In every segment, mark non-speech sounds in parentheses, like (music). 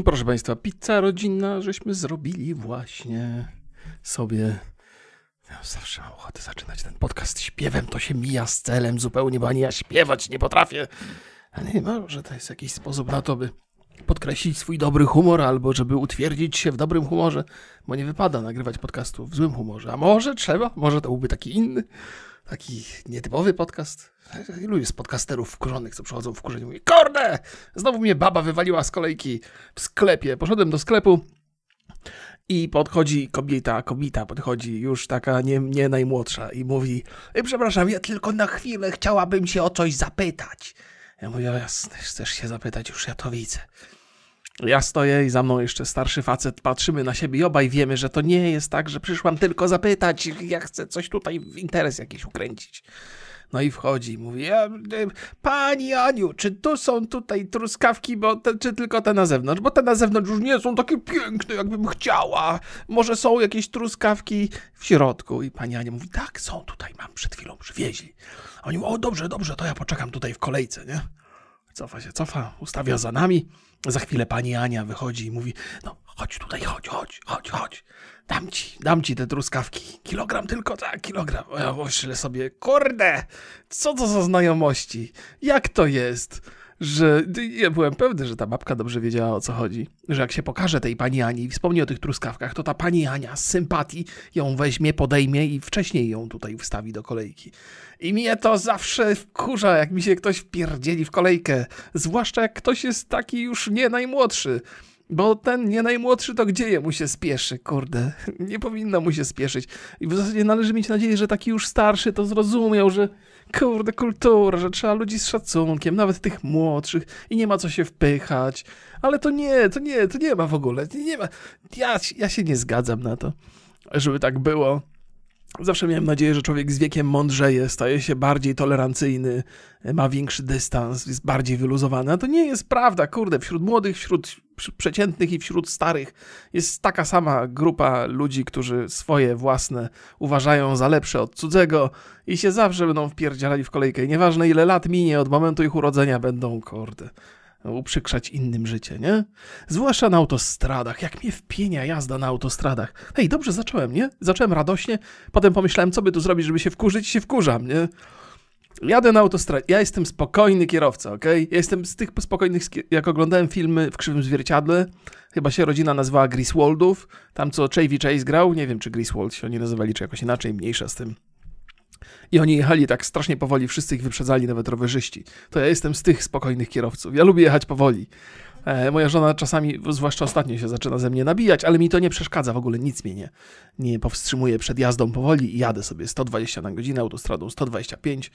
Proszę Państwa, pizza rodzinna, żeśmy zrobili właśnie sobie. Ja zawsze mam ochotę zaczynać ten podcast śpiewem, to się mija z celem zupełnie, bo ani ja śpiewać nie potrafię. Ale nie, może to jest jakiś sposób na to, by podkreślić swój dobry humor, albo żeby utwierdzić się w dobrym humorze, bo nie wypada nagrywać podcastu w złym humorze. A może trzeba? Może to byłby taki inny, taki nietypowy podcast? Ilu jest podcasterów wkurzonych, co przychodzą w kurzeniu i mówią, kurde, znowu mnie baba wywaliła z kolejki w sklepie. Poszedłem do sklepu i podchodzi kobieta, kobieta podchodzi, już taka nie, nie najmłodsza i mówi, "Ej, przepraszam, ja tylko na chwilę chciałabym się o coś zapytać. Ja mówię, jasne, chcesz się zapytać, już ja to widzę. Ja stoję i za mną jeszcze starszy facet, patrzymy na siebie i obaj wiemy, że to nie jest tak, że przyszłam tylko zapytać, ja chcę coś tutaj w interes jakiś ukręcić. No i wchodzi i mówi, e, pani Aniu, czy tu są tutaj truskawki, bo te, czy tylko te na zewnątrz? Bo te na zewnątrz już nie są takie piękne, jakbym chciała. Może są jakieś truskawki w środku? I pani Ania mówi, tak, są tutaj, mam przed chwilą przywieźli. A Oni mówią, o dobrze, dobrze, to ja poczekam tutaj w kolejce, nie? Cofa się, cofa, ustawia za nami. Za chwilę pani Ania wychodzi i mówi, no chodź tutaj, chodź, chodź, chodź, chodź. Dam ci, dam ci te truskawki. Kilogram tylko, tak, kilogram. Ja myślę sobie, kurde, co to za znajomości? Jak to jest? Że ja byłem pewny, że ta babka dobrze wiedziała o co chodzi. Że jak się pokaże tej pani Ani i wspomni o tych truskawkach, to ta pani Ania z sympatii ją weźmie, podejmie i wcześniej ją tutaj wstawi do kolejki. I mnie to zawsze wkurza, jak mi się ktoś wpierdzieli w kolejkę. Zwłaszcza jak ktoś jest taki już nie najmłodszy. Bo ten nie najmłodszy to gdzie jemu się spieszy, kurde. (laughs) Nie powinno mu się spieszyć. I w zasadzie należy mieć nadzieję, że taki już starszy to zrozumiał, że kurde, kultura, że trzeba ludzi z szacunkiem, nawet tych młodszych i nie ma co się wpychać. Ale to nie, to nie, to nie ma w ogóle. Nie ma. Ja, ja się nie zgadzam na to, żeby tak było. Zawsze miałem nadzieję, że człowiek z wiekiem mądrzeje, staje się bardziej tolerancyjny, ma większy dystans, jest bardziej wyluzowany. A to nie jest prawda, kurde. Wśród młodych, wśród przeciętnych i wśród starych jest taka sama grupa ludzi, którzy swoje własne uważają za lepsze od cudzego i się zawsze będą wpierdzielali w kolejkę. Nieważne ile lat minie od momentu ich urodzenia, będą, kurde, uprzykrzać innym życie, nie? Zwłaszcza na autostradach. Jak mnie wpienia jazda na autostradach. Hej, dobrze zacząłem, nie? Zacząłem radośnie, potem pomyślałem, co by tu zrobić, żeby się wkurzyć i się wkurzam, nie? Jadę na autostradzie. Ja jestem spokojny kierowca, ok? Ja jestem z tych spokojnych, jak oglądałem filmy w Krzywym Zwierciadle, chyba się rodzina nazywała Griswoldów, tam co Chevy Chase grał, nie wiem czy Griswold się oni nazywali, czy jakoś inaczej, mniejsza z tym. I oni jechali tak strasznie powoli, wszyscy ich wyprzedzali, nawet rowerzyści. To ja jestem z tych spokojnych kierowców. Ja lubię jechać powoli. E, moja żona czasami, zwłaszcza ostatnio, się zaczyna ze mnie nabijać, ale mi to nie przeszkadza w ogóle, nic mnie nie, nie powstrzymuje przed jazdą powoli i jadę sobie 120 na godzinę, autostradą 125.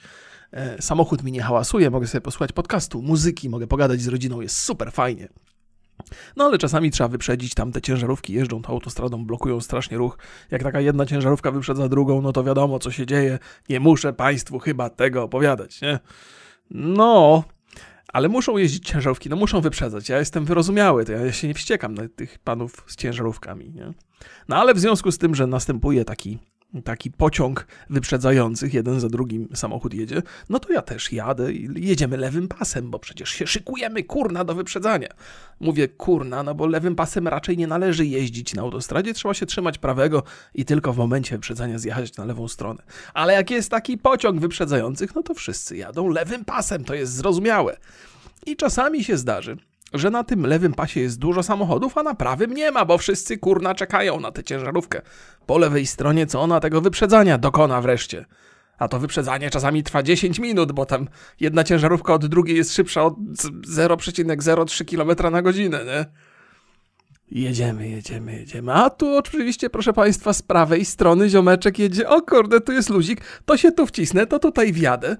E, samochód mi nie hałasuje, mogę sobie posłuchać podcastu, muzyki, mogę pogadać z rodziną, jest super fajnie. No ale czasami trzeba wyprzedzić, tam te ciężarówki jeżdżą tą autostradą, blokują strasznie ruch. Jak taka jedna ciężarówka wyprzedza drugą, no to wiadomo co się dzieje. Nie muszę Państwu chyba tego opowiadać, nie? No, ale muszą jeździć ciężarówki, no muszą wyprzedzać. Ja jestem wyrozumiały, to ja się nie wściekam na tych panów z ciężarówkami, nie? No ale w związku z tym, że następuje taki taki pociąg wyprzedzających, jeden za drugim samochód jedzie, no to ja też jadę i jedziemy lewym pasem, bo przecież się szykujemy, kurna, do wyprzedzania. Mówię kurna, no bo lewym pasem raczej nie należy jeździć na autostradzie, trzeba się trzymać prawego i tylko w momencie wyprzedzania zjechać na lewą stronę. Ale jak jest taki pociąg wyprzedzających, no to wszyscy jadą lewym pasem, to jest zrozumiałe. I czasami się zdarzy, że na tym lewym pasie jest dużo samochodów, a na prawym nie ma, bo wszyscy kurna czekają na tę ciężarówkę. Po lewej stronie co ona tego wyprzedzania dokona wreszcie. A to wyprzedzanie czasami trwa 10 minut, bo tam jedna ciężarówka od drugiej jest szybsza od 0,03 km na godzinę, nie? Jedziemy, jedziemy, jedziemy. A tu oczywiście, proszę Państwa, z prawej strony ziomeczek jedzie. O kurde, tu jest luzik, to się tu wcisnę, to tutaj wjadę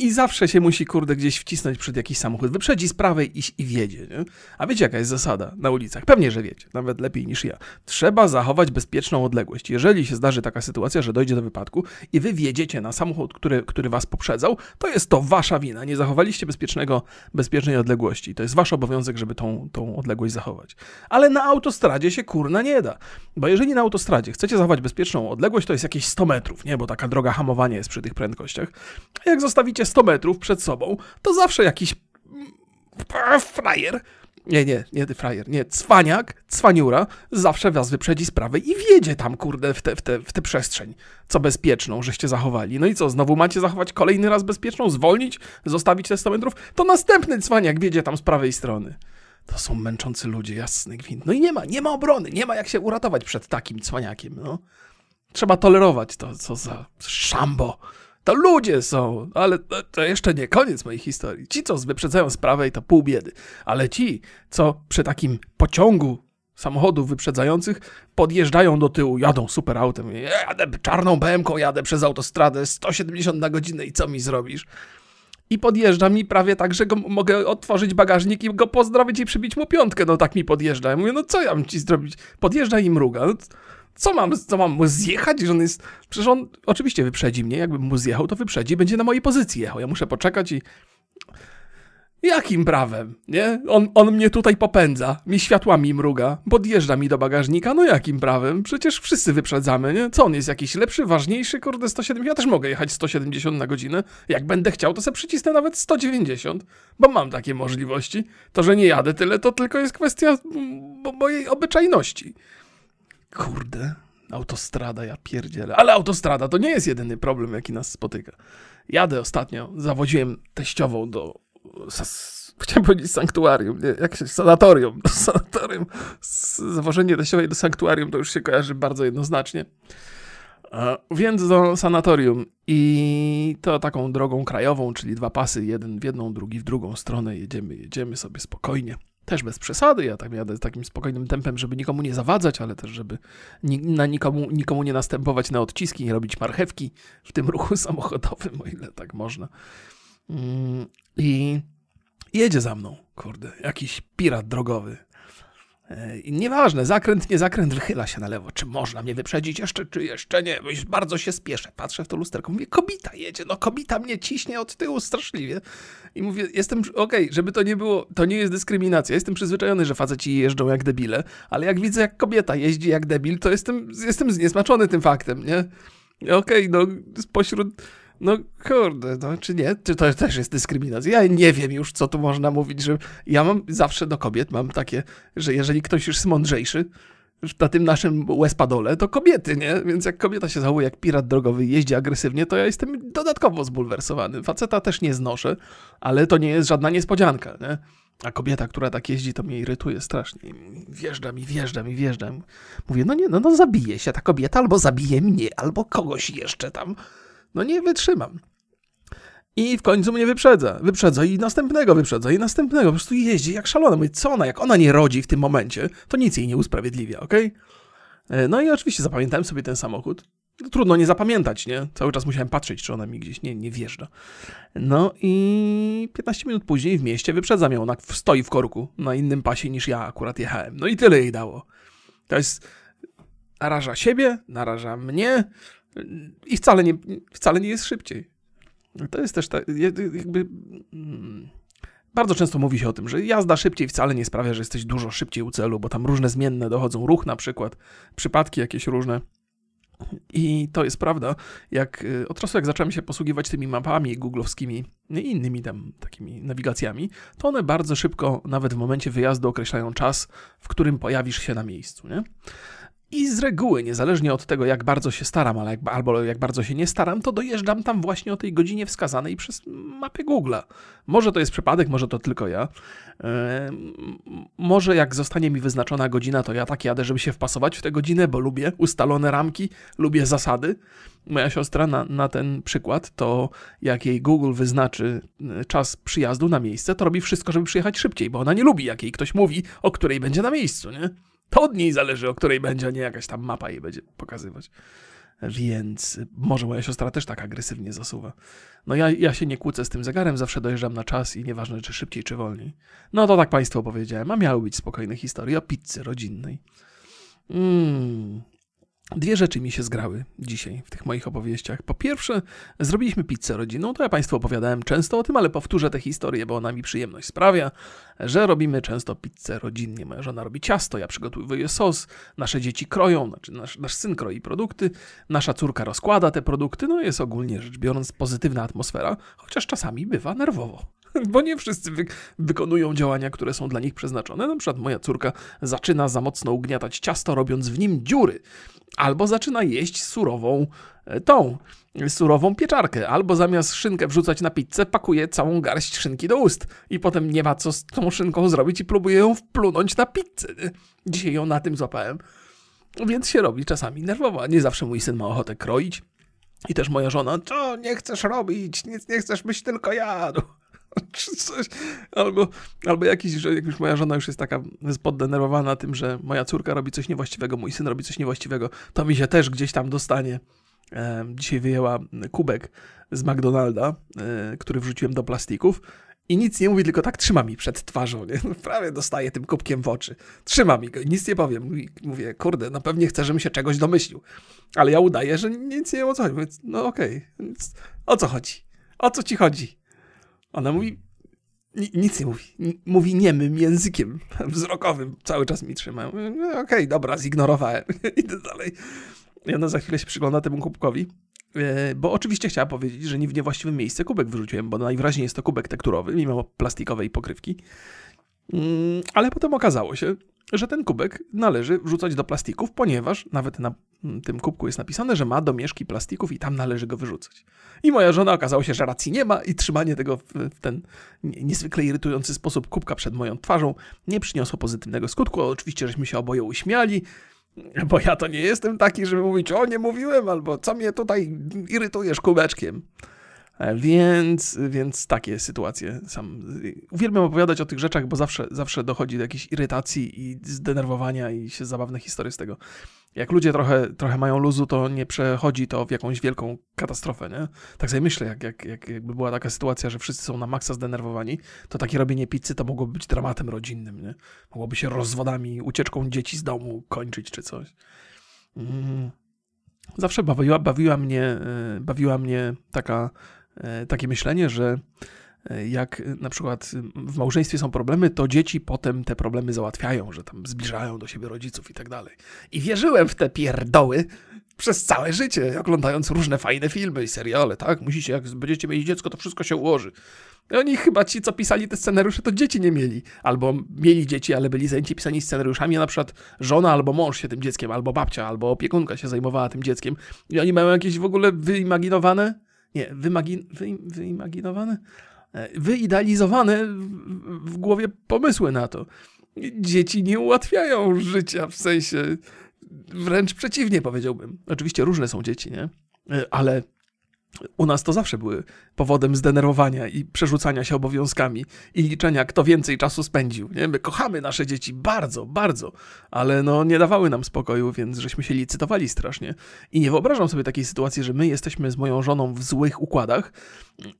i zawsze się musi, kurde, gdzieś wcisnąć przed jakiś samochód. Wyprzedzi z prawej i, i wiedzie. Nie? A wiecie, jaka jest zasada na ulicach? Pewnie, że wiecie, nawet lepiej niż ja. Trzeba zachować bezpieczną odległość. Jeżeli się zdarzy taka sytuacja, że dojdzie do wypadku i wy wjedziecie na samochód, który, który was poprzedzał, to jest to wasza wina. Nie zachowaliście bezpiecznego, bezpiecznej odległości. To jest wasz obowiązek, żeby tą, tą odległość zachować. Ale na autostradzie się kurna nie da. Bo jeżeli na autostradzie chcecie zachować bezpieczną odległość, to jest jakieś 100 metrów, nie? Bo taka droga hamowania jest przy tych prędkościach. A jak zostawicie 100 metrów przed sobą, to zawsze jakiś frajer nie, nie, nie ty frajer, nie, cwaniak, cwaniura zawsze was wyprzedzi sprawę i wjedzie tam, kurde, w tę w te, w te przestrzeń, co bezpieczną, żeście zachowali. No i co, znowu macie zachować kolejny raz bezpieczną, zwolnić, zostawić testamentów? To następny cwaniak wjedzie tam z prawej strony. To są męczący ludzie, jasny gwint. No i nie ma, nie ma obrony, nie ma jak się uratować przed takim cwaniakiem, no. Trzeba tolerować to, co za szambo. To ludzie są, ale to jeszcze nie koniec mojej historii. Ci, co wyprzedzają sprawę i to pół biedy, ale ci, co przy takim pociągu samochodów wyprzedzających podjeżdżają do tyłu, jadą super autem, jadę czarną bm jadę przez autostradę 170 na godzinę i co mi zrobisz? I podjeżdża mi prawie tak, że go mogę otworzyć bagażnik i go pozdrowić i przybić mu piątkę. No tak mi podjeżdża. Ja mówię, no co ja mam ci zrobić? Podjeżdża i mruga. No, co mam, co mam mu zjechać, że on jest... Przecież on oczywiście wyprzedzi mnie, jakbym mu zjechał, to wyprzedzi, będzie na mojej pozycji jechał. Ja muszę poczekać i... Jakim prawem, nie? On, on mnie tutaj popędza, mi światłami mruga, podjeżdża mi do bagażnika, no jakim prawem? Przecież wszyscy wyprzedzamy, nie? Co on jest jakiś lepszy, ważniejszy, kurde 170? Ja też mogę jechać 170 na godzinę. Jak będę chciał, to sobie przycisnę nawet 190, bo mam takie możliwości. To, że nie jadę tyle, to tylko jest kwestia mojej obyczajności. Kurde, autostrada, ja pierdzielę. Ale autostrada to nie jest jedyny problem, jaki nas spotyka. Jadę ostatnio, zawodziłem teściową do... Chciałem powiedzieć sanktuarium, nie? Jak się, sanatorium. Do (laughs) sanatorium. Zawożenie teściowej do sanktuarium to już się kojarzy bardzo jednoznacznie. Więc do sanatorium i to taką drogą krajową, czyli dwa pasy, jeden w jedną, drugi w drugą stronę. Jedziemy, jedziemy sobie spokojnie też bez przesady, ja tak jadę takim spokojnym tempem, żeby nikomu nie zawadzać, ale też żeby na nikomu, nikomu nie następować na odciski, nie robić marchewki w tym ruchu (laughs) samochodowym, o ile tak można. Mm, I jedzie za mną, kurde, jakiś pirat drogowy. I nieważne, zakręt, nie zakręt, wychyla się na lewo. Czy można mnie wyprzedzić jeszcze, czy jeszcze nie? Bardzo się spieszę. Patrzę w to lusterko, mówię, kobita jedzie, no kobita mnie ciśnie od tyłu straszliwie. I mówię, jestem, okej, okay, żeby to nie było, to nie jest dyskryminacja. Jestem przyzwyczajony, że faceci jeżdżą jak debile, ale jak widzę, jak kobieta jeździ jak debil, to jestem, jestem zniesmaczony tym faktem, nie? Okej, okay, no spośród no kurde, no czy nie? Czy to też jest dyskryminacja? Ja nie wiem już, co tu można mówić, że ja mam zawsze do kobiet, mam takie, że jeżeli ktoś już jest mądrzejszy, na tym naszym łespadole, to kobiety, nie? Więc jak kobieta się zachowuje jak pirat drogowy jeździ agresywnie, to ja jestem dodatkowo zbulwersowany. Faceta też nie znoszę, ale to nie jest żadna niespodzianka, nie? A kobieta, która tak jeździ, to mnie irytuje strasznie. Wjeżdża mi, wjeżdża mi, wjeżdża mi. Mówię, no nie, no, no zabije się ta kobieta, albo zabije mnie, albo kogoś jeszcze tam. No nie wytrzymam. I w końcu mnie wyprzedza. Wyprzedza i następnego wyprzedza i następnego. Po prostu jeździ jak szalona. Mówi, co ona, jak ona nie rodzi w tym momencie, to nic jej nie usprawiedliwia, ok? E, no i oczywiście zapamiętałem sobie ten samochód. No, trudno nie zapamiętać, nie? Cały czas musiałem patrzeć, czy ona mi gdzieś nie, nie wjeżdża. No i 15 minut później w mieście wyprzedza mnie. Ona stoi w korku na innym pasie niż ja akurat jechałem. No i tyle jej dało. To jest... Naraża siebie, naraża mnie, i wcale nie, wcale nie jest szybciej. To jest też tak, jakby. Mm, bardzo często mówi się o tym, że jazda szybciej wcale nie sprawia, że jesteś dużo szybciej u celu, bo tam różne zmienne dochodzą, ruch na przykład, przypadki jakieś różne. I to jest prawda. Jak y, od czasu, jak zacząłem się posługiwać tymi mapami googlowskimi i innymi tam takimi nawigacjami, to one bardzo szybko, nawet w momencie wyjazdu, określają czas, w którym pojawisz się na miejscu. Nie? I z reguły, niezależnie od tego, jak bardzo się staram, ale jak, albo jak bardzo się nie staram, to dojeżdżam tam właśnie o tej godzinie wskazanej przez mapę Google'a. Może to jest przypadek, może to tylko ja. Może jak zostanie mi wyznaczona godzina, to ja tak jadę, żeby się wpasować w tę godzinę, bo lubię ustalone ramki, lubię zasady. Moja siostra na, na ten przykład, to jak jej Google wyznaczy e, czas przyjazdu na miejsce, to robi wszystko, żeby przyjechać szybciej, bo ona nie lubi, jak jej ktoś mówi, o której będzie na miejscu, nie? To od niej zależy, o której będzie, a nie jakaś tam mapa jej będzie pokazywać. Więc może moja siostra też tak agresywnie zasuwa. No ja, ja się nie kłócę z tym zegarem, zawsze dojeżdżam na czas i nieważne czy szybciej, czy wolniej. No to tak Państwu opowiedziałem, a miały być spokojne historie o pizzy rodzinnej. Mmm, Dwie rzeczy mi się zgrały dzisiaj w tych moich opowieściach. Po pierwsze, zrobiliśmy pizzę rodzinną. To ja Państwu opowiadałem często o tym, ale powtórzę tę historię, bo ona mi przyjemność sprawia, że robimy często pizzę rodzinnie. Moja żona robi ciasto, ja przygotowuję sos, nasze dzieci kroją, znaczy nasz, nasz syn kroi produkty, nasza córka rozkłada te produkty. No jest ogólnie rzecz biorąc pozytywna atmosfera, chociaż czasami bywa nerwowo. (laughs) Bo nie wszyscy wy wykonują działania, które są dla nich przeznaczone. Na przykład moja córka zaczyna za mocno ugniatać ciasto, robiąc w nim dziury. Albo zaczyna jeść surową e, tą, surową pieczarkę. Albo zamiast szynkę wrzucać na pizzę, pakuje całą garść szynki do ust. I potem nie ma co z tą szynką zrobić i próbuje ją wplunąć na pizzę. Dzisiaj ją na tym złapałem. Więc się robi czasami nerwowo. Nie zawsze mój syn ma ochotę kroić. I też moja żona, co nie chcesz robić, nic nie chcesz, byś tylko jadł. (laughs) Czy coś. Albo, albo jakiś, że jak już moja żona już jest taka poddenerwowana tym, że moja córka robi coś niewłaściwego, mój syn robi coś niewłaściwego, to mi się też gdzieś tam dostanie. E, dzisiaj wyjęła kubek z McDonalda, e, który wrzuciłem do plastików i nic nie mówi, tylko tak trzyma mi przed twarzą, nie? (laughs) Prawie dostaje tym kubkiem w oczy. Trzyma mi go, nic nie powiem. Mówię, kurde, no pewnie chce, żebym się czegoś domyślił. Ale ja udaję, że nic nie wiem o co chodzi. No okej, okay. o co chodzi? O co ci chodzi? Ona mówi, nic nie mówi. Mówi niemym językiem (laughs) wzrokowym. Cały czas mi trzyma. No, Okej, okay, dobra, zignorowałem. (laughs) Idę dalej. I ona za chwilę się przygląda temu kubkowi. E, bo oczywiście chciała powiedzieć, że nie w niewłaściwym miejsce kubek wyrzuciłem, bo najwyraźniej jest to kubek tekturowy, mimo plastikowej pokrywki. Mm, ale potem okazało się, że ten kubek należy wrzucać do plastików, ponieważ nawet na tym kubku jest napisane, że ma domieszki plastików i tam należy go wyrzucać. I moja żona okazało się, że racji nie ma i trzymanie tego w ten niezwykle irytujący sposób kubka przed moją twarzą nie przyniosło pozytywnego skutku. Oczywiście, żeśmy się oboje uśmiali, bo ja to nie jestem taki, żeby mówić, o nie mówiłem, albo co mnie tutaj irytujesz kubeczkiem. E, więc, więc takie sytuacje. Sam uwielbiam opowiadać o tych rzeczach, bo zawsze, zawsze dochodzi do jakiejś irytacji i zdenerwowania i się zabawne historie z tego. Jak ludzie trochę, trochę mają luzu, to nie przechodzi to w jakąś wielką katastrofę, nie? Tak sobie myślę, jak, jak, jak, jakby była taka sytuacja, że wszyscy są na maksa zdenerwowani, to takie robienie pizzy to mogłoby być dramatem rodzinnym, nie? Mogłoby się rozwodami, ucieczką dzieci z domu kończyć czy coś. Mm. Zawsze bawiła, bawiła, mnie, e, bawiła mnie taka takie myślenie, że e, jak na przykład w małżeństwie są problemy, to dzieci potem te problemy załatwiają, że tam zbliżają do siebie rodziców i tak dalej. I wierzyłem w te pierdoły przez całe życie, oglądając różne fajne filmy i seriale, tak? Musicie, jak będziecie mieli dziecko, to wszystko się ułoży. I oni chyba ci, co pisali te scenariusze, to dzieci nie mieli. Albo mieli dzieci, ale byli zajęci pisani scenariuszami, a na przykład żona albo mąż się tym dzieckiem, albo babcia, albo opiekunka się zajmowała tym dzieckiem. I oni mają jakieś w ogóle wyimaginowane nie, wymagi, wy, wyimaginowane? E, wyidealizowane w, w głowie pomysły na to. Dzieci nie ułatwiają życia, w sensie wręcz przeciwnie powiedziałbym. Oczywiście różne są dzieci, nie? E, ale u nas to zawsze były powodem zdenerwowania i przerzucania się obowiązkami i liczenia, kto więcej czasu spędził. Nie? My kochamy nasze dzieci bardzo, bardzo, ale no nie dawały nam spokoju, więc żeśmy się licytowali strasznie. I nie wyobrażam sobie takiej sytuacji, że my jesteśmy z moją żoną w złych układach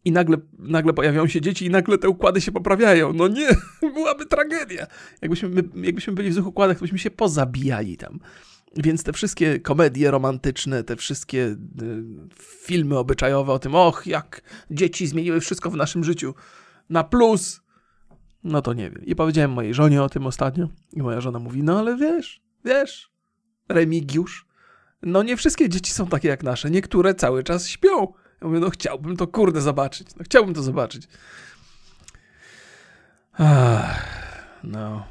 i nagle, nagle pojawiają się dzieci i nagle te układy się poprawiają. No nie, (laughs) byłaby tragedia. Jakbyśmy, my, jakbyśmy byli w złych układach, to byśmy się pozabijali tam. Więc te wszystkie komedie romantyczne, te wszystkie y, filmy obyczajowe o tym, och, jak dzieci zmieniły wszystko w naszym życiu na plus, no to nie wiem. I powiedziałem mojej żonie o tym ostatnio i moja żona mówi, no ale wiesz, wiesz, Remigiusz, no nie wszystkie dzieci są takie jak nasze, niektóre cały czas śpią. Ja mówię, no chciałbym to kurde zobaczyć, no chciałbym to zobaczyć. Ach, no.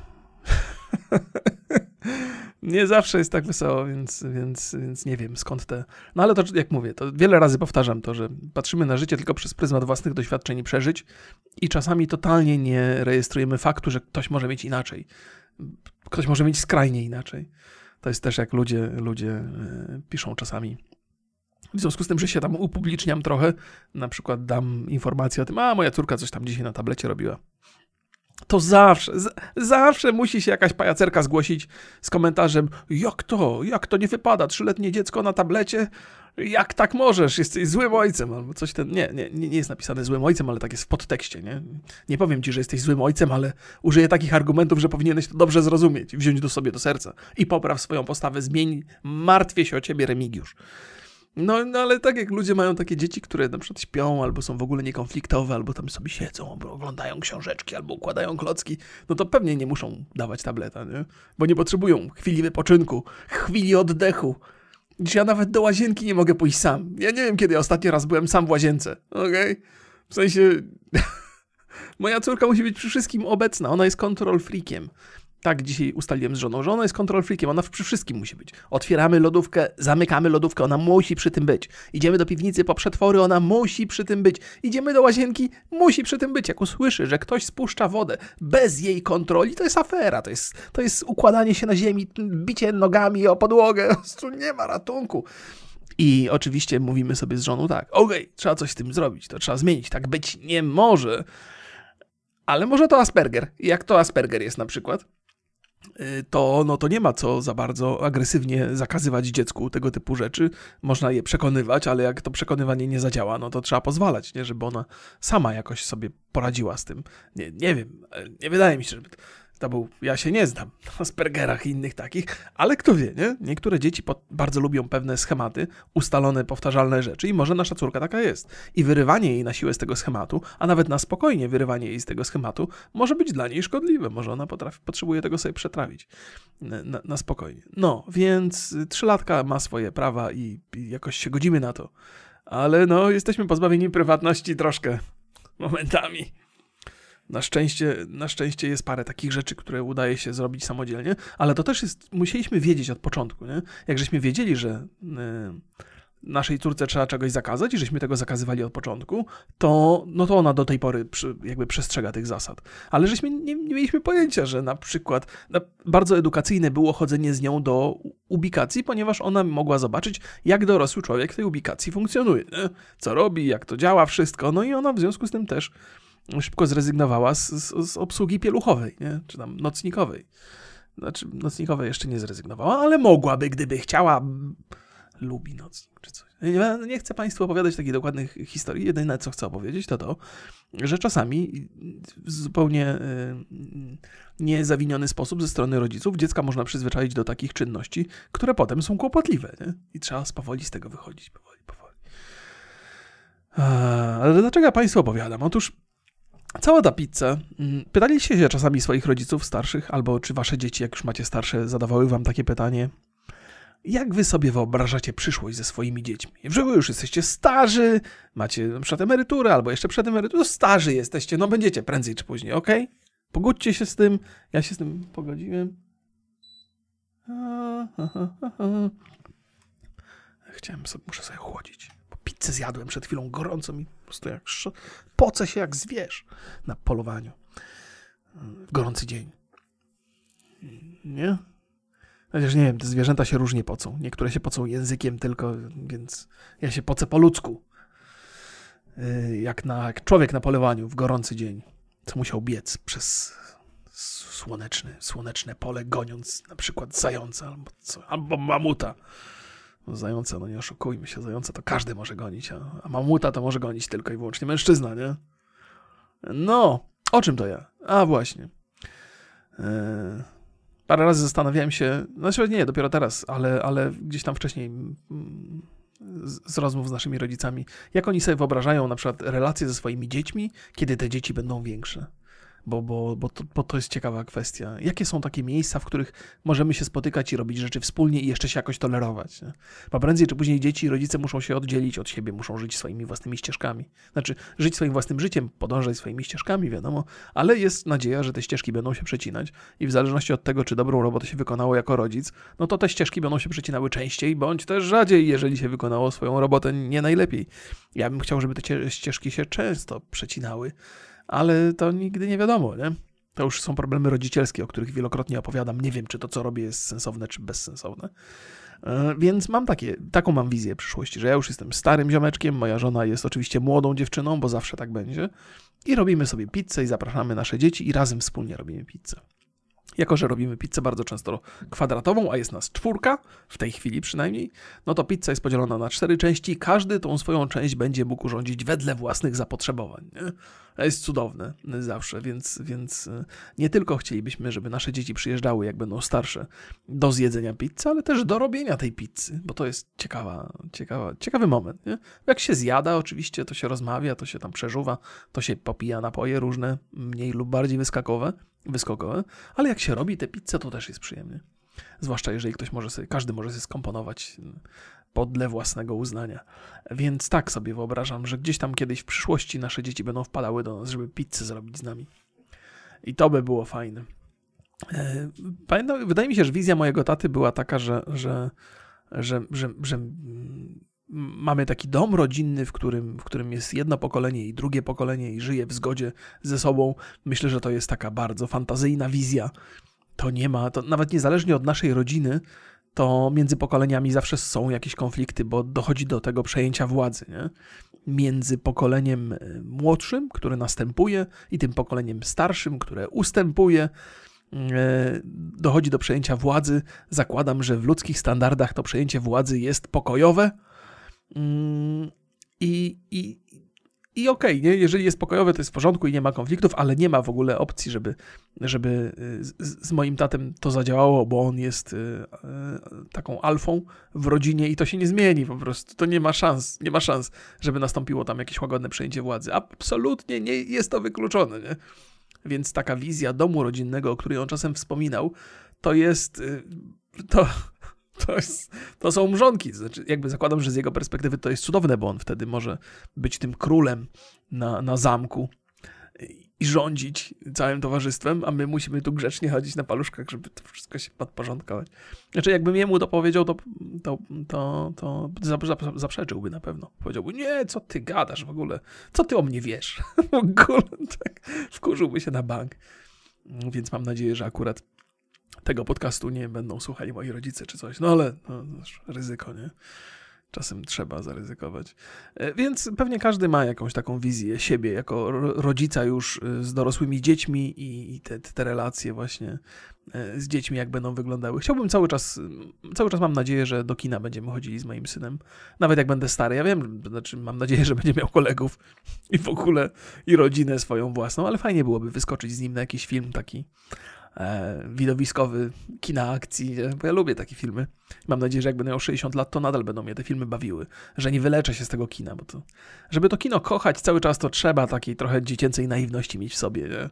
(laughs) nie zawsze jest tak wesoło, więc, więc, więc nie wiem skąd te. No ale to, jak mówię, to wiele razy powtarzam to, że patrzymy na życie tylko przez pryzmat własnych doświadczeń i przeżyć i czasami totalnie nie rejestrujemy faktu, że ktoś może mieć inaczej. Ktoś może mieć skrajnie inaczej. To jest też jak ludzie, ludzie e, piszą czasami. W związku z tym, że się tam upubliczniam trochę, na przykład dam informację o tym, a moja córka coś tam dzisiaj na tablecie robiła to zawsze, zawsze musi się jakaś pajacerka zgłosić z komentarzem, jak to, jak to nie wypada, trzyletnie dziecko na tablecie, jak tak możesz, jesteś złym ojcem, albo coś ten, nie, nie, nie jest napisane złym ojcem, ale tak jest w podtekście, nie? Nie powiem ci, że jesteś złym ojcem, ale użyję takich argumentów, że powinieneś to dobrze zrozumieć, wziąć do sobie do serca i popraw swoją postawę, zmień, martwię się o ciebie, Remigiusz. No, no ale tak jak ludzie mają takie dzieci, które na przykład śpią, albo są w ogóle niekonfliktowe, albo tam sobie siedzą, albo oglądają książeczki, albo układają klocki, no to pewnie nie muszą dawać tableta, nie? Bo nie potrzebują chwili wypoczynku, chwili oddechu. Dziś ja nawet do łazienki nie mogę pójść sam. Ja nie wiem, kiedy ostatni raz byłem sam w łazience, okej? Okay? W sensie... (laughs) Moja córka musi być przy wszystkim obecna. Ona jest kontrol freakiem. Tak dzisiaj ustaliłem z żoną, że ona jest control freakiem, ona przy wszystkim musi być. Otwieramy lodówkę, zamykamy lodówkę, ona musi przy tym być. Idziemy do piwnicy po przetwory, ona musi przy tym być. Idziemy do łazienki, musi przy tym być. Jak usłyszy, że ktoś spuszcza wodę bez jej kontroli, to jest afera, to jest, to jest układanie się na ziemi, bicie nogami o podłogę, (laughs) nie ma ratunku. I oczywiście mówimy sobie z żoną tak, okej, okay, trzeba coś z tym zrobić, to trzeba zmienić, tak być nie może. Ale może to Asperger. Jak to Asperger jest na przykład? Y, to, no to nie ma co za bardzo agresywnie zakazywać dziecku tego typu rzeczy. Można je przekonywać, ale jak to przekonywanie nie zadziała, no to trzeba pozwalać, nie? żeby ona sama jakoś sobie poradziła z tym. Nie, nie wiem, nie wydaje mi się, żeby to był, ja się nie znam (laughs) na Aspergerach i innych takich, ale kto wie, nie? Niektóre dzieci bardzo lubią pewne schematy, ustalone, powtarzalne rzeczy i może nasza córka taka jest. I wyrywanie jej na siłę z tego schematu, a nawet na spokojnie wyrywanie jej z tego schematu, może być dla niej szkodliwe. Może ona potrafi, potrzebuje tego sobie przetrawić na, na spokojnie. No, więc trzylatka ma swoje prawa i, i jakoś się godzimy na to. Ale no, jesteśmy pozbawieni prywatności troszkę (laughs) momentami. Na szczęście, na szczęście jest parę takich rzeczy, które udaje się zrobić samodzielnie, ale to też jest, musieliśmy wiedzieć od początku, nie? Jak żeśmy wiedzieli, że y, naszej córce trzeba czegoś zakazać i żeśmy tego zakazywali od początku, to, no to ona do tej pory przy, jakby przestrzega tych zasad. Ale żeśmy nie, nie mieliśmy pojęcia, że na przykład na, bardzo edukacyjne było chodzenie z nią do ubikacji, ponieważ ona mogła zobaczyć, jak dorosły człowiek w tej ubikacji funkcjonuje, co robi, jak to działa, wszystko. No i ona w związku z tym też szybko zrezygnowała z, z, z, obsługi pieluchowej, nie? czy tam nocnikowej. Znaczy, nocnikowej jeszcze nie zrezygnowała, ale mogłaby, gdyby chciała. Lubi nocnik czy coś. Nie, nie chcę Państwu opowiadać takich dokładnych historii. Jedyne, co chcę opowiedzieć, to to, że czasami w zupełnie y, niezawiniony sposób ze strony rodziców dziecka można przyzwyczaić do takich czynności, które potem są kłopotliwe. Nie? I trzeba powoli z tego wychodzić. Powoli, powoli. Ale dlaczego ja Państwu opowiadam? Otóż Cała ta pizza. Mm, pytaliście się czasami swoich rodziców starszych, albo czy wasze dzieci, jak już macie starsze, zadawały wam takie pytanie? Jak wy sobie wyobrażacie przyszłość ze swoimi dziećmi? Że wy już jesteście starzy, macie na emeryturę, albo jeszcze przed emeryturą, starzy jesteście, no będziecie prędzej czy później, ok? Pogódźcie się z tym. Ja się z tym pogodziłem. (laughs) Chciałem sobie, muszę sobie chłodzić pizzę zjadłem przed chwilą gorąco mi prostu jak poce się jak zwierz na polowaniu w gorący dzień. Nie? Chociaż nie wiem, te zwierzęta się różnie pocą. Niektóre się pocą językiem tylko, więc ja się pocę po ludzku. Y, jak, na, jak człowiek na polowaniu w gorący dzień, co musiał biec przez słoneczny, słoneczne pole, goniąc na przykład zająca albo, co, albo mamuta. No, zająca, no nie oszukujmy się, zająca to każdy może gonić, a, a mamuta to może gonić tylko i wyłącznie mężczyzna, nie? No, o czym to ja? A właśnie. E, parę razy zastanawiałem się, znaczy nie, dopiero teraz, ale, ale gdzieś tam wcześniej mm, z, z rozmów z naszymi rodzicami, jak oni sobie wyobrażają na przykład relacje ze swoimi dziećmi, kiedy te dzieci będą większe bo, bo, bo, to, bo to jest ciekawa kwestia. Jakie są takie miejsca, w których możemy się spotykać i robić rzeczy wspólnie i jeszcze się jakoś tolerować? Nie? Bo prędzej czy później dzieci i rodzice muszą się oddzielić od siebie, muszą żyć swoimi własnymi ścieżkami. Znaczy, żyć swoim własnym życiem, podążać swoimi ścieżkami, wiadomo, ale jest nadzieja, że te ścieżki będą się przecinać i w zależności od tego, czy dobrą robotę się wykonało jako rodzic, no to te ścieżki będą się przecinały częściej, bądź też rzadziej, jeżeli się wykonało swoją robotę nie najlepiej. Ja bym chciał, żeby te ścieżki się często przecinały, ale to nigdy nie wiadomo, nie? To już są problemy rodzicielskie, o których wielokrotnie opowiadam. Nie wiem, czy to, co robię, jest sensowne, czy bezsensowne. E, więc mam takie, taką mam wizję przyszłości, że ja już jestem starym ziomeczkiem, moja żona jest oczywiście młodą dziewczyną, bo zawsze tak będzie. I robimy sobie pizzę i zapraszamy nasze dzieci i razem wspólnie robimy pizzę. Jako, że robimy pizzę bardzo często kwadratową, a jest nas czwórka, w tej chwili przynajmniej, no to pizza jest podzielona na cztery części. Każdy tą swoją część będzie mógł urządzić wedle własnych zapotrzebowań. Nie? Jest cudowne zawsze, więc, więc e, nie tylko chcielibyśmy, żeby nasze dzieci przyjeżdżały, jak będą starsze, do zjedzenia pizzy, ale też do robienia tej pizzy, bo to jest ciekawa, ciekawa, ciekawy moment. Nie? Jak się zjada, oczywiście, to się rozmawia, to się tam przeżuwa, to się popija napoje różne, mniej lub bardziej wyskakowe wyskokowe, ale jak się robi tę pizzę, to też jest przyjemnie. Zwłaszcza jeżeli ktoś może sobie, każdy może sobie skomponować podle własnego uznania. Więc tak sobie wyobrażam, że gdzieś tam kiedyś w przyszłości nasze dzieci będą wpadały do nas, żeby pizzę zrobić z nami. I to by było fajne. E, pamiętam, wydaje mi się, że wizja mojego taty była taka, że, że, że, że, że mamy taki dom rodzinny, w którym, w którym jest jedno pokolenie i drugie pokolenie i żyje w zgodzie ze sobą. Myślę, że to jest taka bardzo fantazyjna wizja. To nie ma, to nawet niezależnie od naszej rodziny, to między pokoleniami zawsze są jakieś konflikty, bo dochodzi do tego przejęcia władzy. Nie? Między pokoleniem e, młodszym, które następuje, i tym pokoleniem starszym, które ustępuje, e, dochodzi do przejęcia władzy. Zakładam, że w ludzkich standardach to przejęcie władzy jest pokojowe. Mm, I, i, i okej, okay, jeżeli jest pokojowe, to jest w porządku i nie ma konfliktów, ale nie ma w ogóle opcji, żeby, żeby y, z, z moim tatem to zadziałało, bo on jest y, y, taką alfą w rodzinie i to się nie zmieni po prostu. To nie ma szans, nie ma szans, żeby nastąpiło tam jakieś łagodne przejęcie władzy. Absolutnie nie jest to wykluczone, nie? Więc taka wizja domu rodzinnego, o której on czasem wspominał, to jest to, to, jest, to są mrzonki. Znaczy, jakby zakładam, że z jego perspektywy to jest cudowne, bo on wtedy może być tym królem na, na zamku i rządzić całym towarzystwem, a my musimy tu grzecznie chodzić na paluszkach, żeby to wszystko się podporządkować. Znaczy, jakbym jemu to powiedział, to, to, to, to zaprzeczyłby na pewno. Powiedziałby, nie, co ty gadasz w ogóle? Co ty o mnie wiesz? (laughs) w ogóle tak wkurzyłby się na bank. Więc mam nadzieję, że akurat tego podcastu nie będą słuchali moi rodzice czy coś. No ale no, ryzyko, nie? Czasem trzeba zaryzykować. E, więc pewnie każdy ma jakąś taką wizję siebie jako rodzica już e, z dorosłymi dziećmi i te, te relacje właśnie e, z dziećmi, jak będą wyglądały. Chciałbym cały czas, cały czas mam nadzieję, że do kina będziemy chodzili z moim synem. Nawet jak będę stary. Ja wiem, znaczy mam nadzieję, że będzie miał kolegów i w ogóle i rodzinę swoją własną, ale fajnie byłoby wyskoczyć z nim na jakiś film taki e, widowiskowy kina akcji, bo ja lubię takie filmy. Mam nadzieję, że jak będę miał 60 lat, to nadal będą mnie te filmy bawiły, że nie wyleczę się z tego kina, bo to, żeby to kino kochać cały czas, to trzeba takiej trochę dziecięcej naiwności mieć w sobie, nie?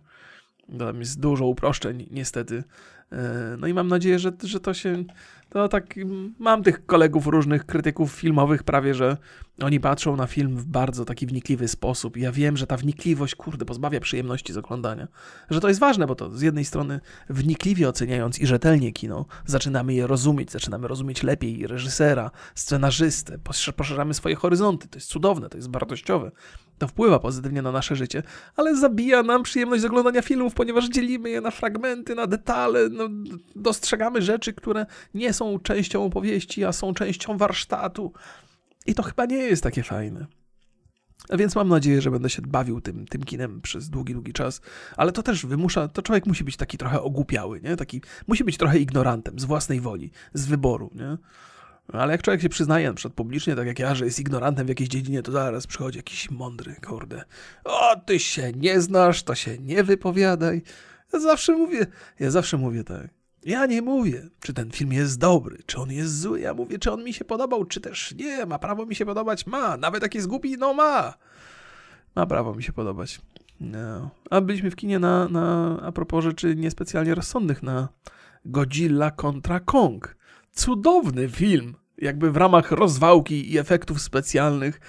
Tam jest dużo uproszczeń, niestety. E, no i mam nadzieję, że, że to się. To tak. Mam tych kolegów, różnych krytyków filmowych, prawie że oni patrzą na film w bardzo taki wnikliwy sposób. I ja wiem, że ta wnikliwość, kurde, pozbawia przyjemności z oglądania. Że to jest ważne, bo to z jednej strony wnikliwie oceniając i rzetelnie kino, zaczynamy je rozumieć, zaczynamy rozumieć lepiej reżysera, scenarzystę, poszerzamy swoje horyzonty. To jest cudowne, to jest wartościowe. To wpływa pozytywnie na nasze życie, ale zabija nam przyjemność z oglądania filmów, ponieważ dzielimy je na fragmenty, na detale, no, dostrzegamy rzeczy, które nie są częścią opowieści, a są częścią warsztatu. I to chyba nie jest takie fajne. Więc mam nadzieję, że będę się bawił tym, tym kinem przez długi, długi czas. Ale to też wymusza, to człowiek musi być taki trochę ogłupiały, nie? Taki, musi być trochę ignorantem z własnej woli, z wyboru, nie? Ale jak człowiek się przyznaje, na przykład publicznie, tak jak ja, że jest ignorantem w jakiejś dziedzinie, to zaraz przychodzi jakiś mądry, kurde. O, ty się nie znasz, to się nie wypowiadaj. Ja zawsze mówię, ja zawsze mówię tak. Ja nie mówię, czy ten film jest dobry, czy on jest zły. Ja mówię, czy on mi się podobał, czy też nie. Ma prawo mi się podobać? Ma. Nawet jak jest głupi, no ma. Ma prawo mi się podobać. No. A byliśmy w kinie na, na, a propos rzeczy niespecjalnie rozsądnych, na Godzilla kontra Kong. Cudowny film, jakby w ramach rozwałki i efektów specjalnych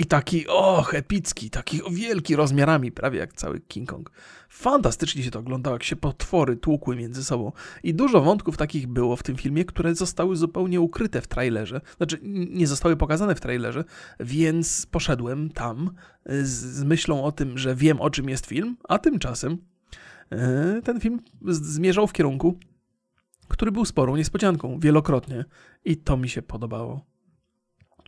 i taki, och, epicki, taki wielki rozmiarami, prawie jak cały King Kong. Fantastycznie się to oglądało, jak się potwory tłukły między sobą. I dużo wątków takich było w tym filmie, które zostały zupełnie ukryte w trailerze. Znaczy, nie zostały pokazane w trailerze, więc poszedłem tam z, z myślą o tym, że wiem o czym jest film, a tymczasem yy, ten film zmierzał w kierunku, który był sporą niespodzianką wielokrotnie. I to mi się podobało.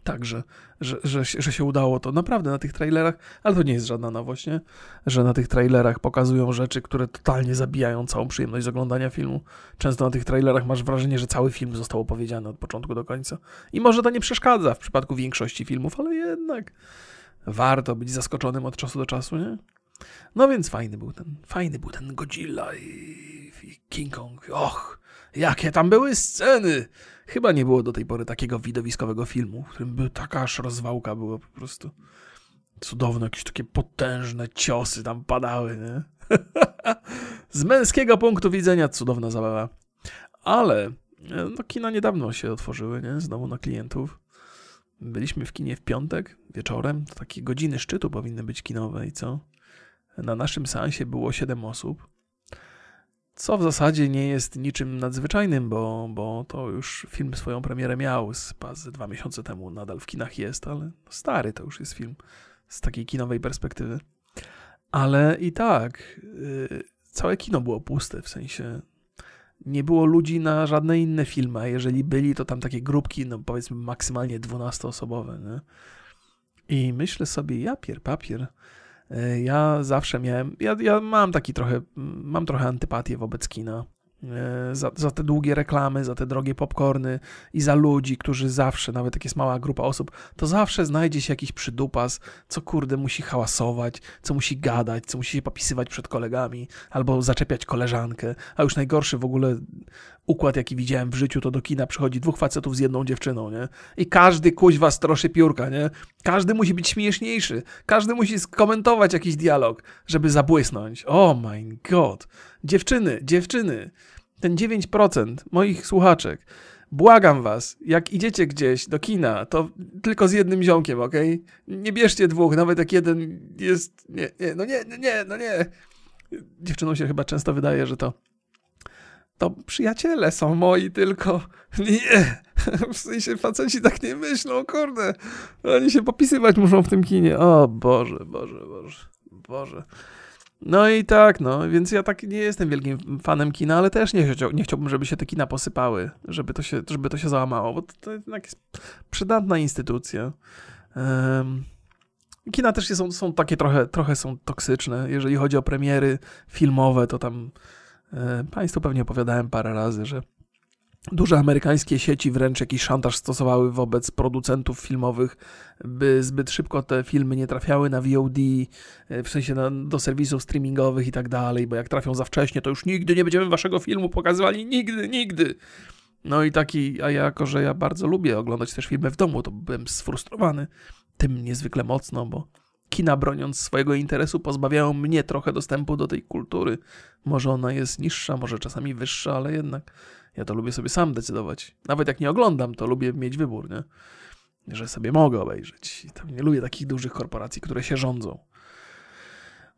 Także, że, że, że się udało to naprawdę na tych trailerach, ale to nie jest żadna nowość, nie? Że na tych trailerach pokazują rzeczy, które totalnie zabijają całą przyjemność z oglądania filmu. Często na tych trailerach masz wrażenie, że cały film został opowiedziany od początku do końca. I może to nie przeszkadza w przypadku większości filmów, ale jednak warto być zaskoczonym od czasu do czasu, nie? No więc fajny był ten, fajny był ten Godzilla i, i King Kong. Och, jakie tam były sceny! Chyba nie było do tej pory takiego widowiskowego filmu, w którym by taka aż rozwałka była po prostu. Cudowne, jakieś takie potężne ciosy tam padały, nie? (laughs) Z męskiego punktu widzenia cudowna zabawa. Ale no kina niedawno się otworzyły, nie? Znowu na klientów. Byliśmy w kinie w piątek wieczorem, to takie godziny szczytu powinny być kinowe i co? Na naszym seansie było 7 osób. Co w zasadzie nie jest niczym nadzwyczajnym, bo, bo to już film swoją premierę miał z, z dwa miesiące temu, nadal w kinach jest, ale stary to już jest film z takiej kinowej perspektywy. Ale i tak, yy, całe kino było puste, w sensie nie było ludzi na żadne inne filmy, a jeżeli byli, to tam takie grupki, no powiedzmy maksymalnie 12-osobowe, nie? I myślę sobie, ja pier papier, ja zawsze miałem, ja, ja mam taki trochę, mam trochę antypatię wobec kina. E, za, za, te długie reklamy, za te drogie popcorny i za ludzi, którzy zawsze, nawet jak jest mała grupa osób, to zawsze znajdzie się jakiś przydupas, co kurde musi hałasować, co musi gadać, co musi się popisywać przed kolegami, albo zaczepiać koleżankę. A już najgorszy w ogóle układ, jaki widziałem w życiu, to do kina przychodzi dwóch facetów z jedną dziewczyną, nie? I każdy kuźwa stroszy piórka, nie? Każdy musi być śmieszniejszy, każdy musi skomentować jakiś dialog, żeby zabłysnąć. Oh my god. Dziewczyny, dziewczyny, ten 9% moich słuchaczek, błagam was, jak idziecie gdzieś do kina, to tylko z jednym ziomkiem, ok? Nie bierzcie dwóch, nawet jak jeden jest... Nie, nie, no nie, nie, no nie. Dziewczynom się chyba często wydaje, że to to przyjaciele są moi tylko. Nie, w sensie faceci tak nie myślą, kurde. Oni się popisywać muszą w tym kinie. O Boże, Boże, Boże, Boże. No i tak, no, więc ja tak nie jestem wielkim fanem kina, ale też nie, chciał, nie chciałbym, żeby się te kina posypały, żeby to się, żeby to się załamało, bo to, to jednak jest przydatna instytucja. Um, kina też są, są takie trochę, trochę są toksyczne. Jeżeli chodzi o premiery filmowe, to tam Państwu pewnie opowiadałem parę razy, że Duże amerykańskie sieci wręcz jakiś szantaż stosowały wobec producentów filmowych, by zbyt szybko te filmy nie trafiały na VOD, e, w sensie na, do serwisów streamingowych i tak dalej, bo jak trafią za wcześnie, to już nigdy nie będziemy waszego filmu pokazywali, nigdy, nigdy. No i taki, a jako, że ja bardzo lubię oglądać też filmy w domu, to byłem sfrustrowany tym niezwykle mocno, bo kina broniąc swojego interesu pozbawiają mnie trochę dostępu do tej kultury. Może ona jest niższa, może czasami wyższa, ale jednak ja to lubię sobie sam decydować. Nawet jak nie oglądam, to lubię mieć wybór, nie? Że sobie mogę obejrzeć. I nie lubię takich dużych korporacji, które się rządzą.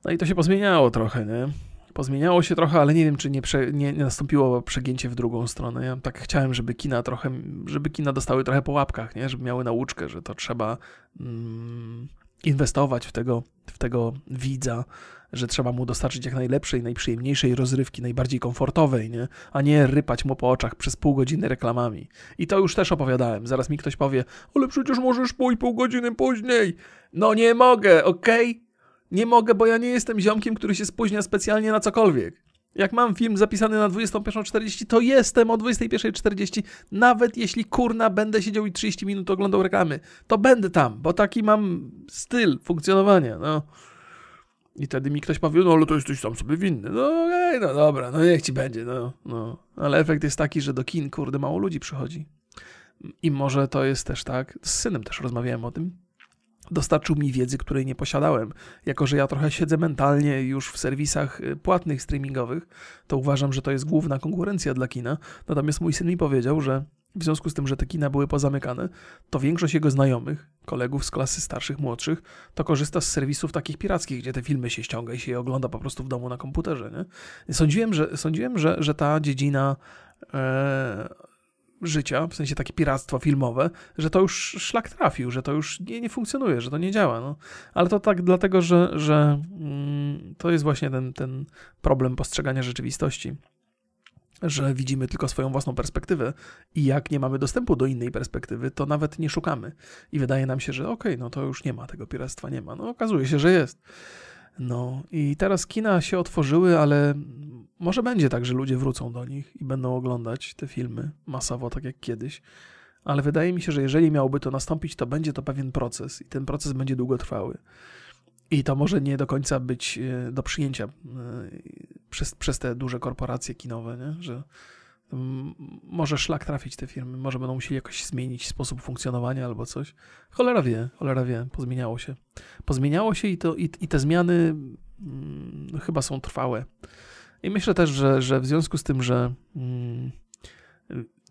No i to się pozmieniało trochę, nie? Pozmieniało się trochę, ale nie wiem, czy nie, prze, nie, nie, nastąpiło przegięcie w drugą stronę. Ja tak chciałem, żeby kina trochę, żeby kina dostały trochę po łapkach, nie? Żeby miały nauczkę, że to trzeba mm, inwestować w tego, w tego widza, że trzeba mu dostarczyć jak najlepszej, najprzyjemniejszej rozrywki, najbardziej komfortowej, nie? a nie rypać mu po oczach przez pół godziny reklamami. I to już też opowiadałem. Zaraz mi ktoś powie, ale przecież możesz pójść pół godziny później. No nie mogę, okej? Okay? Nie mogę, bo ja nie jestem ziomkiem, który się spóźnia specjalnie na cokolwiek. Jak mam film zapisany na 21.40, to jestem o 21.40, nawet jeśli kurna będę siedział i 30 minut oglądał reklamy. To będę tam, bo taki mam styl funkcjonowania. No. I wtedy mi ktoś powie, no ale to jesteś sam sobie winny. No okej, no dobra, no niech ci będzie, no, no. Ale efekt jest taki, że do kin, kurde, mało ludzi przychodzi. I może to jest też tak, z synem też rozmawiałem o tym, dostarczył mi wiedzy, której nie posiadałem. Jako, że ja trochę siedzę mentalnie już w serwisach y, płatnych streamingowych, to uważam, że to jest główna konkurencja dla kina. Natomiast mój syn mi powiedział, że w związku z tym, że te kina były pozamykane, to większość jego znajomych, kolegów z klasy starszych, młodszych, to korzysta z serwisów takich pirackich, gdzie te filmy się ściąga i się je ogląda po prostu w domu na komputerze. Nie? Sądziłem, że, sądziłem że, że ta dziedzina e, życia, w sensie takie piractwo filmowe, że to już szlak trafił, że to już nie, nie funkcjonuje, że to nie działa. No. Ale to tak dlatego, że, że mm, to jest właśnie ten, ten problem postrzegania rzeczywistości że widzimy tylko swoją własną perspektywę i jak nie mamy dostępu do innej perspektywy, to nawet nie szukamy. I wydaje nam się, że okej, okay, no to już nie ma tego piractwa, nie ma. No okazuje się, że jest. No i teraz kina się otworzyły, ale może będzie tak, że ludzie wrócą do nich i będą oglądać te filmy masowo, tak jak kiedyś. Ale wydaje mi się, że jeżeli miałoby to nastąpić, to będzie to pewien proces i ten proces będzie długotrwały. I to może nie do końca być e, do przyjęcia e, przez, przez te duże korporacje kinowe, nie? że może szlak trafić te firmy, może będą musieli jakoś zmienić sposób funkcjonowania albo coś. Cholera wie, cholera wie, pozmieniało się. Pozmieniało się i, to, i, i te zmiany hmm, chyba są trwałe. I myślę też, że, że w związku z tym, że hmm,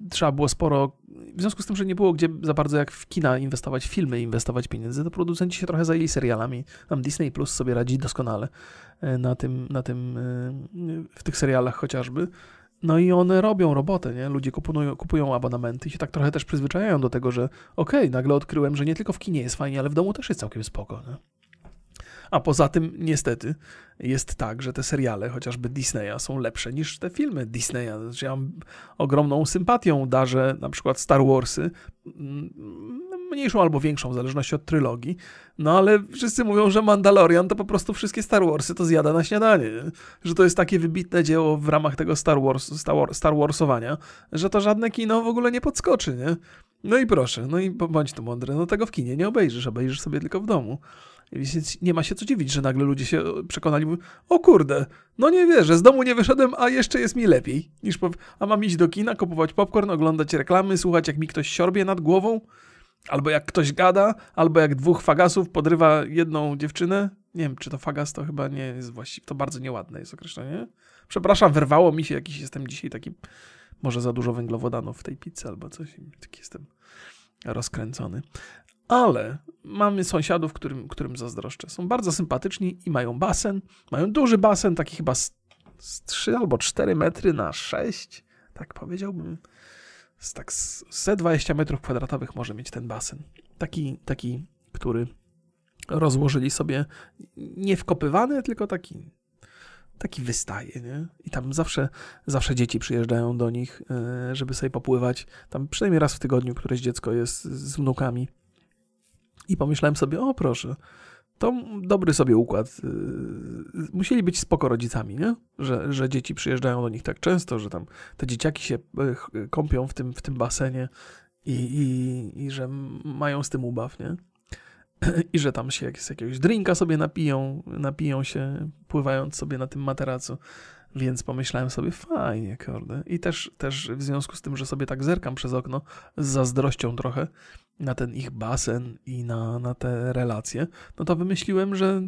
trzeba było sporo, w związku z tym, że nie było gdzie za bardzo jak w kina inwestować, w filmy inwestować pieniędzy, to producenci się trochę zajęli serialami. Tam Disney Plus sobie radzi doskonale e, na tym, na tym, e, w tych serialach chociażby. No i one robią robotę, nie? Ludzie kupują, kupują abonamenty i się tak trochę też przyzwyczajają do tego, że okej, okay, nagle odkryłem, że nie tylko w kinie jest fajnie, ale w domu też jest całkiem spoko, nie? A poza tym, niestety, jest tak, że te seriale, chociażby Disneya, są lepsze niż te filmy Disneya. Znaczy, ja mam ogromną sympatią darzę na przykład Star Warsy, mm, mniejszą albo większą, w zależności od trylogii, no ale wszyscy mówią, że Mandalorian to po prostu wszystkie Star Warsy to zjada na śniadanie, że to jest takie wybitne dzieło w ramach tego Star, Wars, Star, Star Warsowania, że to żadne kino w ogóle nie podskoczy, nie? No i proszę, no i bądź tu mądry, no tego w kinie nie obejrzysz, obejrzysz sobie tylko w domu. Więc nie ma się co dziwić, że nagle ludzie się przekonali, o kurde, no nie wierzę, z domu nie wyszedłem, a jeszcze jest mi lepiej, niż po... a mam iść do kina, kupować popcorn, oglądać reklamy, słuchać jak mi ktoś siorbie nad głową, albo jak ktoś gada, albo jak dwóch fagasów podrywa jedną dziewczynę. Nie wiem, czy to fagas to chyba nie jest właściwie, to bardzo nieładne jest określenie. Przepraszam, wyrwało mi się jakiś, jestem dzisiaj taki, może za dużo węglowodanów w tej pizzy albo coś, taki jestem rozkręcony ale mamy sąsiadów, którym, którym zazdroszczę. Są bardzo sympatyczni i mają basen. Mają duży basen, taki chyba z, z 3 albo 4 metry na 6, tak powiedziałbym. Z tak z 20 metrów kwadratowych może mieć ten basen. Taki, taki, który rozłożyli sobie nie wkopywany, tylko taki taki wystaje, nie? I tam zawsze, zawsze dzieci przyjeżdżają do nich, e, żeby sobie popływać. Tam przynajmniej raz w tygodniu któreś dziecko jest z wnukami i pomyślałem sobie, o proszę, to dobry sobie układ. Y, musieli być spoko rodzicami, nie? Że, że dzieci przyjeżdżają do nich tak często, że tam te dzieciaki się y, kąpią w tym, w tym basenie i, i, i że mają z tym ubaw, nie? (clears throat) I że tam się z jakiegoś drinka sobie napiją, napiją się, pływając sobie na tym materacu. Więc pomyślałem sobie, fajnie, kurde. I też, też w związku z tym, że sobie tak zerkam przez okno, z zazdrością trochę, na ten ich basen i na, na te relacje, no to wymyśliłem, że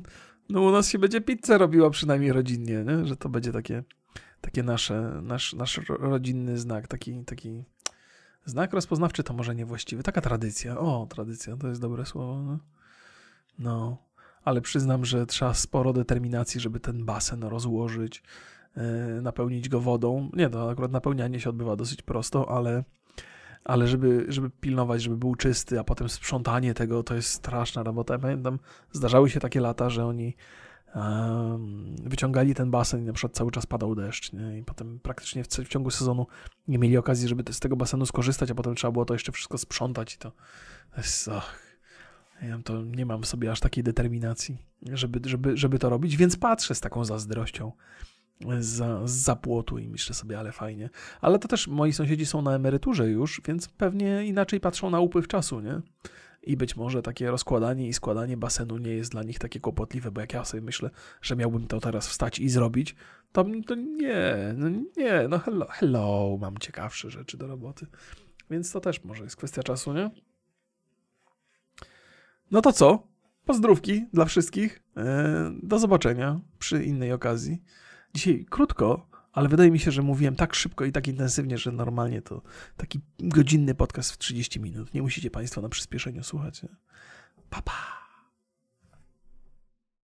no u nas się będzie pizza robiła przynajmniej rodzinnie, nie? że to będzie takie, takie nasze, nasz, nasz rodzinny znak, taki, taki znak rozpoznawczy to może niewłaściwy, taka tradycja, o tradycja, to jest dobre słowo, no. no. ale przyznam, że trzeba sporo determinacji, żeby ten basen rozłożyć, yy, napełnić go wodą, nie, to akurat napełnianie się odbywa dosyć prosto, ale ale żeby, żeby pilnować, żeby był czysty, a potem sprzątanie tego, to jest straszna robota. Ja pamiętam, zdarzały się takie lata, że oni um, wyciągali ten basen i na przykład cały czas padał deszcz nie? i potem praktycznie w, w, ciągu sezonu nie mieli okazji, żeby z tego basenu skorzystać, a potem trzeba było to jeszcze wszystko sprzątać i to, to jest... Och. Ja to nie mam sobie aż takiej determinacji, żeby, żeby, żeby to robić, więc patrzę z taką zazdrością za, za płotu i myślę sobie, ale fajnie. Ale to też moi sąsiedzi są na emeryturze już, więc pewnie inaczej patrzą na upływ czasu, nie? I być może takie rozkładanie i składanie basenu nie jest dla nich takie kłopotliwe, bo jak ja sobie myślę, że miałbym to teraz wstać i zrobić, to, to nie, no nie, no hello, hello, mam ciekawsze rzeczy do roboty. Więc to też może jest kwestia czasu, nie? No to co? Pozdrówki dla wszystkich. E, do zobaczenia przy innej okazji. Dzisiaj krótko, ale wydaje mi się, że mówiłem tak szybko i tak intensywnie, że normalnie to taki godzinny podcast w 30 minut. Nie musicie Państwo na przyspieszeniu słuchać. Pa, pa.